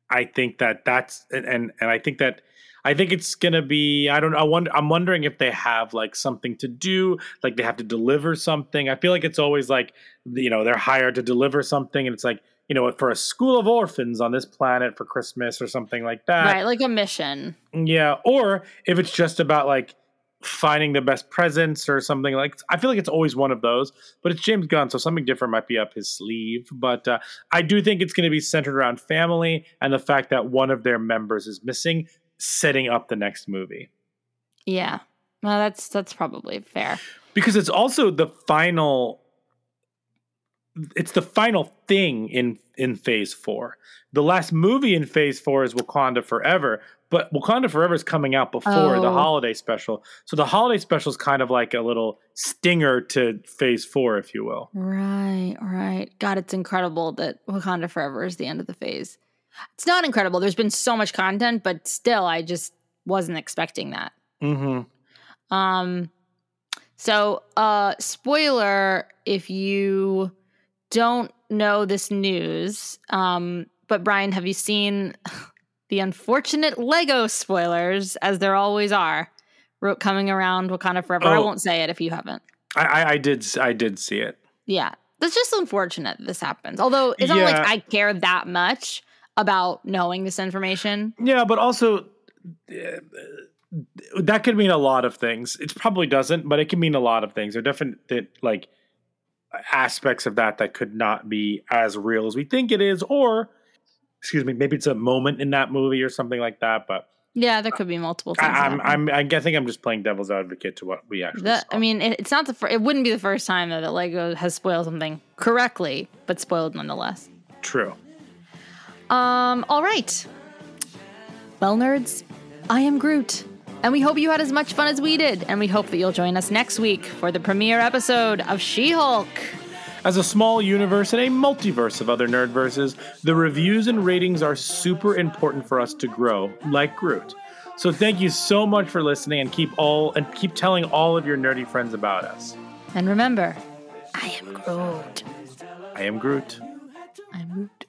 I think that that's and and, and I think that. I think it's gonna be. I don't. I wonder. I'm wondering if they have like something to do, like they have to deliver something. I feel like it's always like, you know, they're hired to deliver something, and it's like, you know, for a school of orphans on this planet for Christmas or something like that. right, like a mission. Yeah, or if it's just about like finding the best presents or something like I feel like it's always one of those, but it's James Gunn, so something different might be up his sleeve. But uh, I do think it's going to be centered around family and the fact that one of their members is missing, setting up the next movie. Yeah. Well, that's that's probably fair. Because it's also the final it's the final thing in in phase 4. The last movie in phase 4 is Wakanda Forever, but Wakanda Forever is coming out before the Oh. holiday special. So the holiday special is kind of like a little stinger to phase 4 if you will. Right, right. God, it's incredible that Wakanda Forever is the end of the phase. It's not incredible. There's been so much content, but still, I just wasn't expecting that. Mhm. Um, so, uh, spoiler if you don't know this news, um, but Brian, have you seen the unfortunate Lego spoilers, as there always are, ro- coming around Wakanda Forever? I Oh. won't say it if you haven't. I, I I did I did see it. Yeah, that's just unfortunate that this happens. Although it's not like I care that much about knowing this information. Yeah, but also uh, that could mean a lot of things. It probably doesn't, but it can mean a lot of things. There are different that like aspects of that that could not be as real as we think it is, or excuse me, maybe it's a moment in that movie or something like that. But Yeah, there could be multiple things. I, I'm happening. I'm I think I'm just playing devil's advocate to what we actually. Saw. I mean, it, it's not the fir- it wouldn't be the first time that Lego has spoiled something correctly, but spoiled nonetheless. true. Um, all right. Well, nerds, I am Groot. And we hope you had as much fun as we did. And we hope that you'll join us next week for the premiere episode of She Hulk. As a small universe and a multiverse of other nerd verses, the reviews and ratings are super important for us to grow, like Groot. So thank you so much for listening and keep all and keep telling all of your nerdy friends about us. And remember, I am Groot. I am Groot. I'm Groot.